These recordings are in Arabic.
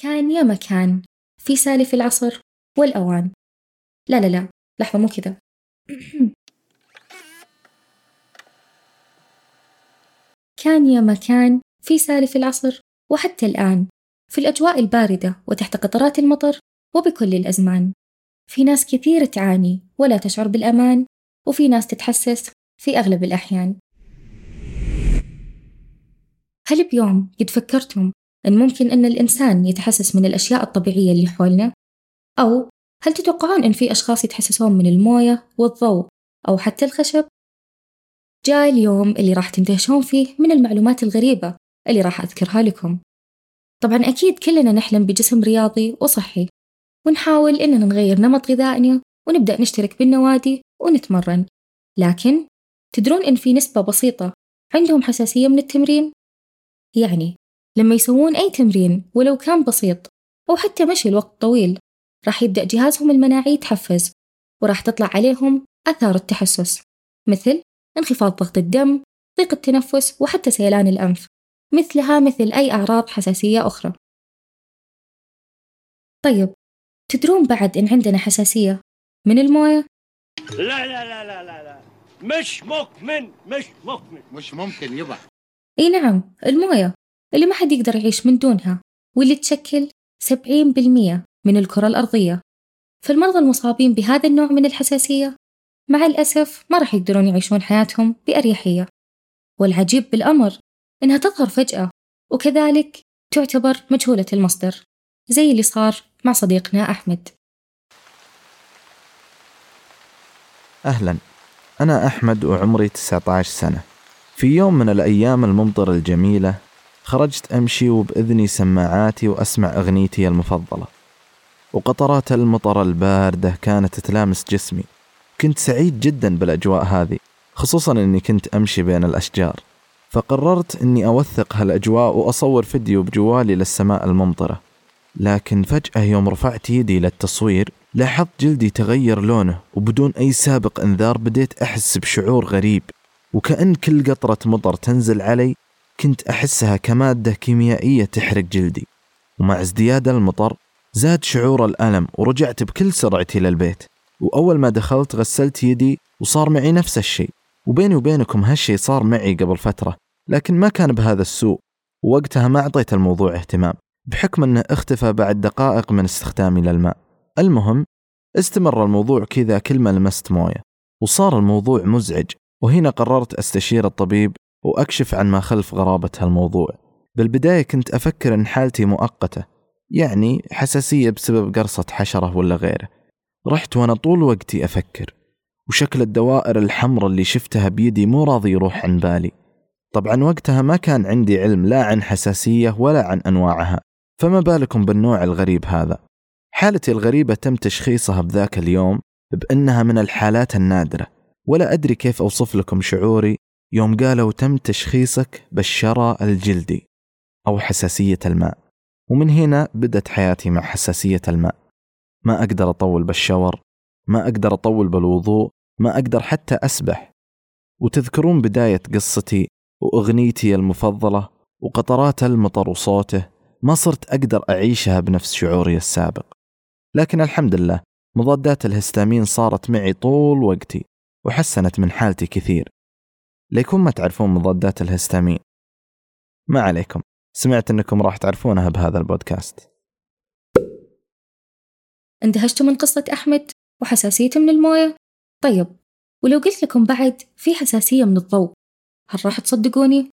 كان يا مكان في سالف العصر والأوان. لا لا لا لحظة مو كذا. كان يا مكان في سالف العصر وحتى الآن في الأجواء الباردة وتحت قطرات المطر وبكل الأزمان. في ناس كثير تعاني ولا تشعر بالأمان وفي ناس تتحسس في أغلب الأحيان. هل بيوم قد فكرتم أن ممكن أن الإنسان يتحسس من الأشياء الطبيعية اللي حولنا؟ أو هل تتوقعون أن في أشخاص يتحسسون من الموية والضوء أو حتى الخشب؟ جاء اليوم اللي راح تندهشون فيه من المعلومات الغريبة اللي راح أذكرها لكم طبعا أكيد كلنا نحلم بجسم رياضي وصحي ونحاول إننا نغير نمط غذائنا ونبدأ نشترك بالنوادي ونتمرن لكن تدرون إن في نسبة بسيطة عندهم حساسية من التمرين؟ يعني لما يسوون أي تمرين ولو كان بسيط أو حتى مشي لوقت طويل راح يبدأ جهازهم المناعي يتحفز وراح تطلع عليهم آثار التحسس مثل انخفاض ضغط الدم ضيق التنفس وحتى سيلان الأنف مثلها مثل أي أعراض حساسية أخرى. طيب تدرون بعد إن عندنا حساسية من الموية؟ لا لا لا لا لا لا. مش مكمن مش مكمن. مش ممكن يبا. إي نعم الموية. اللي ما حد يقدر يعيش من دونها واللي تشكل 70% من الكرة الأرضية. فالمرضى المصابين بهذا النوع من الحساسية مع الأسف ما راح يقدرون يعيشون حياتهم بأريحية. والعجيب بالأمر إنها تظهر فجأة وكذلك تعتبر مجهولة المصدر زي اللي صار مع صديقنا أحمد. أهلا. أنا أحمد وعمري 19 سنة. في يوم من الأيام الممطرة الجميلة خرجت أمشي وبإذني سماعاتي وأسمع أغنيتي المفضلة. وقطرات المطر الباردة كانت تلامس جسمي. كنت سعيد جدا بالأجواء هذه خصوصا أني كنت أمشي بين الأشجار. فقررت أني أوثق هالأجواء وأصور فيديو بجوالي للسماء الممطرة. لكن فجأة يوم رفعت يدي للتصوير لاحظت جلدي تغير لونه وبدون أي سابق إنذار بديت أحس بشعور غريب. وكأن كل قطرة مطر تنزل علي كنت أحسها كمادة كيميائية تحرق جلدي. ومع ازدياد المطر زاد شعور الألم ورجعت بكل سرعتي للبيت وأول ما دخلت غسلت يدي وصار معي نفس الشيء. وبيني وبينكم هالشيء صار معي قبل فترة لكن ما كان بهذا السوء. ووقتها ما أعطيت الموضوع اهتمام بحكم أنه اختفى بعد دقائق من استخدامي للماء. المهم استمر الموضوع كذا كل ما لمست موية. وصار الموضوع مزعج وهنا قررت أستشير الطبيب وأكشف عن ما خلف غرابة هالموضوع. بالبداية كنت أفكر أن حالتي مؤقتة يعني حساسية بسبب قرصة حشرة ولا غيره. رحت وأنا طول وقتي أفكر وشكل الدوائر الحمراء اللي شفتها بيدي مو راضي يروح عن بالي. طبعا وقتها ما كان عندي علم لا عن حساسية ولا عن أنواعها فما بالكم بالنوع الغريب هذا. حالتي الغريبة تم تشخيصها بذاك اليوم بأنها من الحالات النادرة ولا أدري كيف أوصف لكم شعوري. يوم قالوا تم تشخيصك بالشرى الجلدي أو حساسية الماء. ومن هنا بدت حياتي مع حساسية الماء. ما أقدر أطول بالشاور ما أقدر أطول بالوضوء ما أقدر حتى أسبح. وتذكرون بداية قصتي وأغنيتي المفضلة وقطرات المطر وصوته ما صرت أقدر أعيشها بنفس شعوري السابق. لكن الحمد لله مضادات الهستامين صارت معي طول وقتي وحسنت من حالتي كثير. ليكون ما تعرفون مضادات الهستامين. ما عليكم. سمعت إنكم راح تعرفونها بهذا البودكاست. اندهشتوا من قصة أحمد وحساسيته من الموية؟ طيب ولو قلت لكم بعد في حساسية من الضوء هل راح تصدقوني؟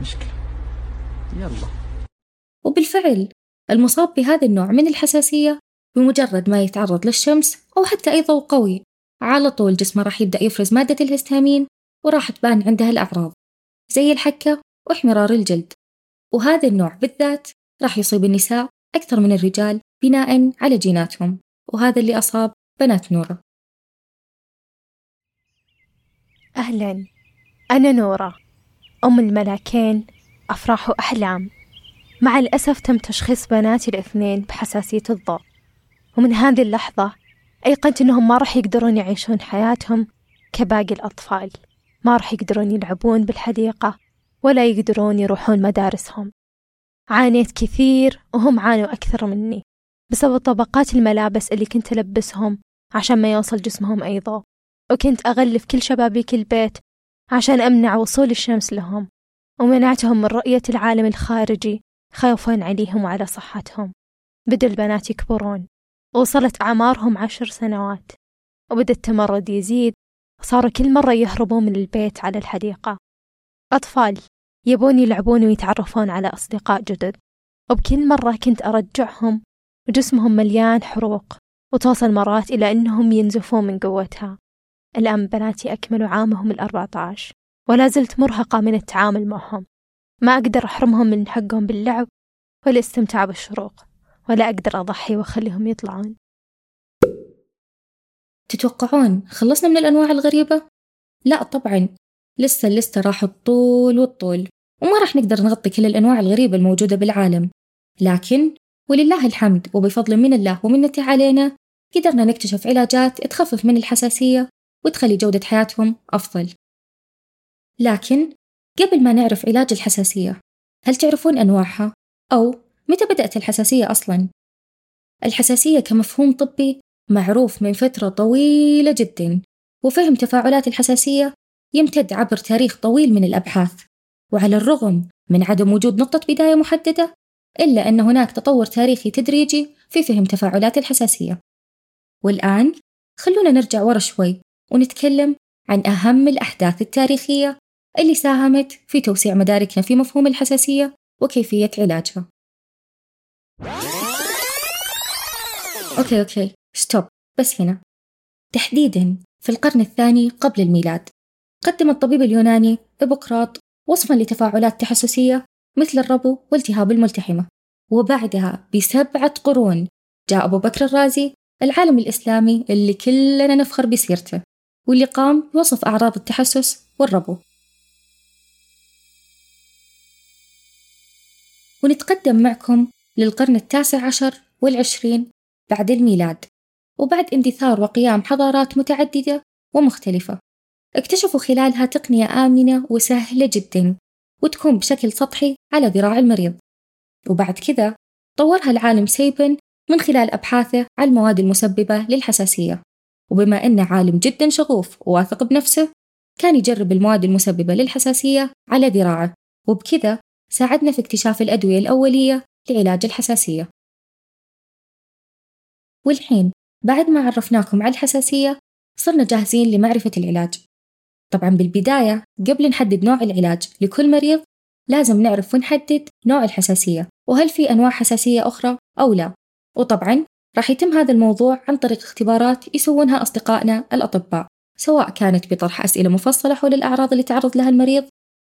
مشكلة. يلا. وبالفعل المصاب بهذا النوع من الحساسية بمجرد ما يتعرض للشمس أو حتى أي ضوء قوي. على طول جسمه راح يبدأ يفرز مادة الهستامين وراح تبان عندها الأعراض زي الحكة وإحمرار الجلد. وهذا النوع بالذات راح يصيب النساء أكثر من الرجال بناء على جيناتهم وهذا اللي أصاب بنات نورة أهلا. أنا نورة أم الملاكين أفراح وأحلام. مع الأسف تم تشخيص بناتي الاثنين بحساسية الضوء. ومن هذه اللحظة أيقنت أنهم ما راح يقدرون يعيشون حياتهم كباقي الأطفال. ما راح يقدرون يلعبون بالحديقة ولا يقدرون يروحون مدارسهم. عانيت كثير وهم عانوا أكثر مني بسبب طبقات الملابس اللي كنت ألبسهم عشان ما يوصل جسمهم أي ضوء وكنت أغلف كل شبابيك البيت عشان أمنع وصول الشمس لهم ومنعتهم من رؤية العالم الخارجي خوفا عليهم وعلى صحتهم. بدأ البنات يكبرون. وصلت أعمارهم عشر سنوات. وبدأ التمرد يزيد. صاروا كل مرة يهربون من البيت على الحديقة. أطفال يبون يلعبون ويتعرفون على أصدقاء جدد. وبكل مرة كنت أرجعهم وجسمهم مليان حروق. وتوصل مرات إلى أنهم ينزفون من قوتها. الآن بناتي أكملوا عامهم الأربعة عشر ولا زلت مرهقة من التعامل معهم. ما أقدر أحرمهم من حقهم باللعب والاستمتاع بالشروق. ولا أقدر أضحي وأخليهم يطلعون تتوقعون خلصنا من الأنواع الغريبة؟ لا طبعا لسه اللستة راح الطول والطول وما راح نقدر نغطي كل الأنواع الغريبة الموجودة بالعالم لكن ولله الحمد وبفضل من الله ومنته علينا قدرنا نكتشف علاجات تخفف من الحساسية وتخلي جودة حياتهم أفضل لكن قبل ما نعرف علاج الحساسية هل تعرفون أنواعها؟ أو متى بدأت الحساسية أصلاً؟ الحساسية كمفهوم طبي معروف من فترة طويلة جداً وفهم تفاعلات الحساسية يمتد عبر تاريخ طويل من الأبحاث. وعلى الرغم من عدم وجود نقطة بداية محددة إلا أن هناك تطور تاريخي تدريجي في فهم تفاعلات الحساسية. والآن خلونا نرجع ورا شوي ونتكلم عن أهم الأحداث التاريخية اللي ساهمت في توسيع مداركنا في مفهوم الحساسية وكيفية علاجها. okay okay. stop. بس هنا. تحديدا في القرن الثاني قبل الميلاد قدم الطبيب اليوناني إبوقراط وصفا لتفاعلات تحسسية مثل الربو والتهاب الملتحمة. وبعدها بسبعة قرون جاء أبو بكر الرازي العالم الإسلامي اللي كلنا نفخر بسيرته واللي قام بوصف أعراض التحسس والربو. ونتقدم معكم للقرن التاسع عشر والعشرين بعد الميلاد وبعد اندثار وقيام حضارات متعددة ومختلفة. اكتشفوا خلالها تقنية آمنة وسهلة جدا وتكون بشكل سطحي على ذراع المريض. وبعد كذا طورها العالم سيبن من خلال أبحاثه على المواد المسببة للحساسية. وبما أنه عالم جدا شغوف وواثق بنفسه كان يجرب المواد المسببة للحساسية على ذراعه. وبكذا ساعدنا في اكتشاف الأدوية الأولية لعلاج الحساسية. والحين بعد ما عرفناكم على الحساسية صرنا جاهزين لمعرفة العلاج. طبعا بالبداية قبل نحدد نوع العلاج لكل مريض لازم نعرف ونحدد نوع الحساسية وهل في أنواع حساسية أخرى أو لا. وطبعا راح يتم هذا الموضوع عن طريق اختبارات يسوونها أصدقائنا الأطباء سواء كانت بطرح أسئلة مفصلة حول الأعراض اللي تعرض لها المريض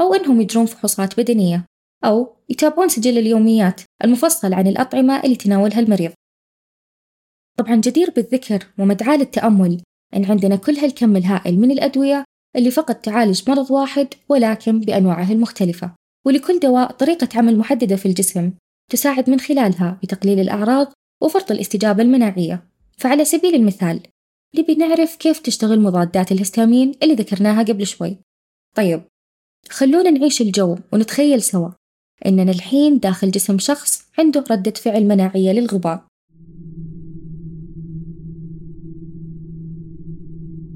أو أنهم يجرون فحوصات بدنية. أو يتابعون سجل اليوميات المفصل عن الأطعمة اللي تناولها المريض. طبعا جدير بالذكر ومدعاة للتأمل أن عندنا كل هالكم الهائل من الأدوية اللي فقط تعالج مرض واحد ولكن بأنواعه المختلفة. ولكل دواء طريقة عمل محددة في الجسم تساعد من خلالها بتقليل الأعراض وفرط الاستجابة المناعية. فعلى سبيل المثال نبي نعرف كيف تشتغل مضادات الهستامين اللي ذكرناها قبل شوي. طيب خلونا نعيش الجو ونتخيل سوا. إننا الحين داخل جسم شخص عنده ردة فعل مناعية للغبار.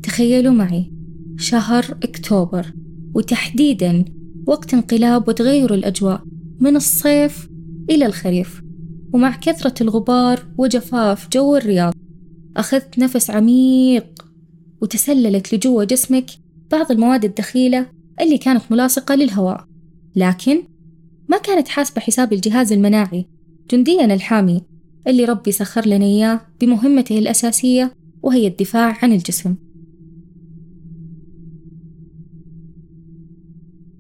تخيلوا معي شهر أكتوبر وتحديدا وقت انقلاب وتغير الأجواء من الصيف إلى الخريف ومع كثرة الغبار وجفاف جو الرياض أخذت نفس عميق وتسللت لجوا جسمك بعض المواد الدخيلة اللي كانت ملاصقة للهواء. لكن ما كانت حاسبة حساب الجهاز المناعي جندينا الحامي اللي ربي سخر لنا إياه بمهمته الأساسية وهي الدفاع عن الجسم.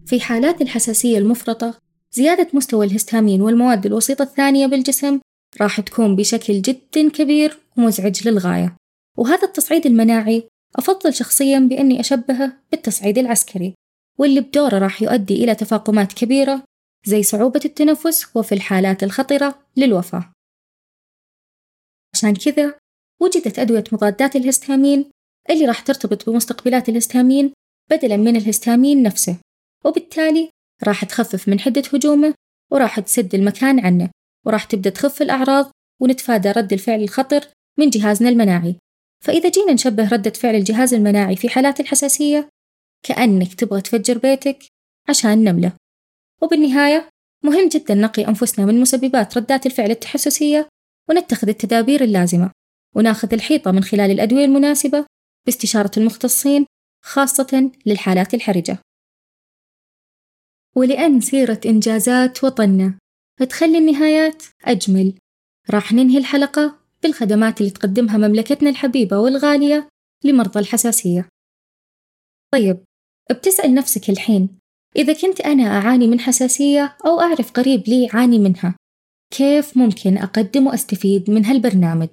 في حالات الحساسية المفرطة زيادة مستوى الهستامين والمواد الوسيطة الثانية بالجسم راح تكون بشكل جدا كبير ومزعج للغاية. وهذا التصعيد المناعي أفضل شخصيا بأني أشبهه بالتصعيد العسكري واللي بدوره راح يؤدي إلى تفاقمات كبيرة زي صعوبة التنفس وفي الحالات الخطرة للوفاة. عشان كذا وجدت أدوية مضادات الهستامين اللي راح ترتبط بمستقبلات الهستامين بدلا من الهستامين نفسه وبالتالي راح تخفف من حدة هجومه وراح تسد المكان عنه وراح تبدأ تخف الأعراض ونتفادى رد الفعل الخطر من جهازنا المناعي. فإذا جينا نشبه ردة فعل الجهاز المناعي في حالات الحساسية كأنك تبغى تفجر بيتك عشان نملة. وبالنهاية مهم جدا نقي أنفسنا من مسببات ردات الفعل التحسسية ونتخذ التدابير اللازمة. وناخذ الحيطة من خلال الأدوية المناسبة باستشارة المختصين خاصة للحالات الحرجة. ولأن سيرة إنجازات وطننا تخلي النهايات أجمل راح ننهي الحلقة بالخدمات اللي تقدمها مملكتنا الحبيبة والغالية لمرضى الحساسية. طيب بتسأل نفسك الحين إذا كنت أنا أعاني من حساسية أو أعرف قريب لي يعاني منها كيف ممكن أقدم وأستفيد من هالبرنامج؟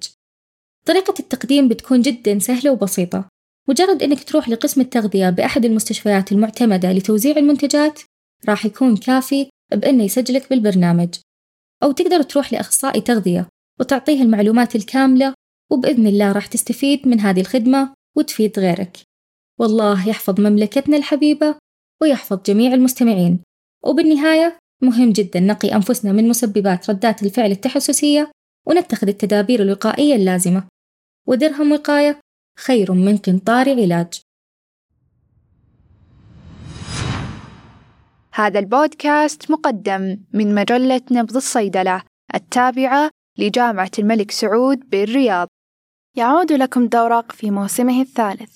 طريقة التقديم بتكون جدا سهلة وبسيطة. مجرد إنك تروح لقسم التغذية بأحد المستشفيات المعتمدة لتوزيع المنتجات راح يكون كافي بإنه يسجلك بالبرنامج. أو تقدر تروح لأخصائي تغذية وتعطيه المعلومات الكاملة وبإذن الله راح تستفيد من هذه الخدمة وتفيد غيرك. والله يحفظ مملكتنا الحبيبة. ويحفظ جميع المستمعين. وبالنهاية مهم جدا نقي أنفسنا من مسببات ردات الفعل التحسسية ونتخذ التدابير الوقائية اللازمة. ودرهم وقاية خير من قنطار علاج. هذا البودكاست مقدم من مجلة نبض الصيدلة التابعة لجامعة الملك سعود بالرياض. يعود لكم دورق في موسمه الثالث.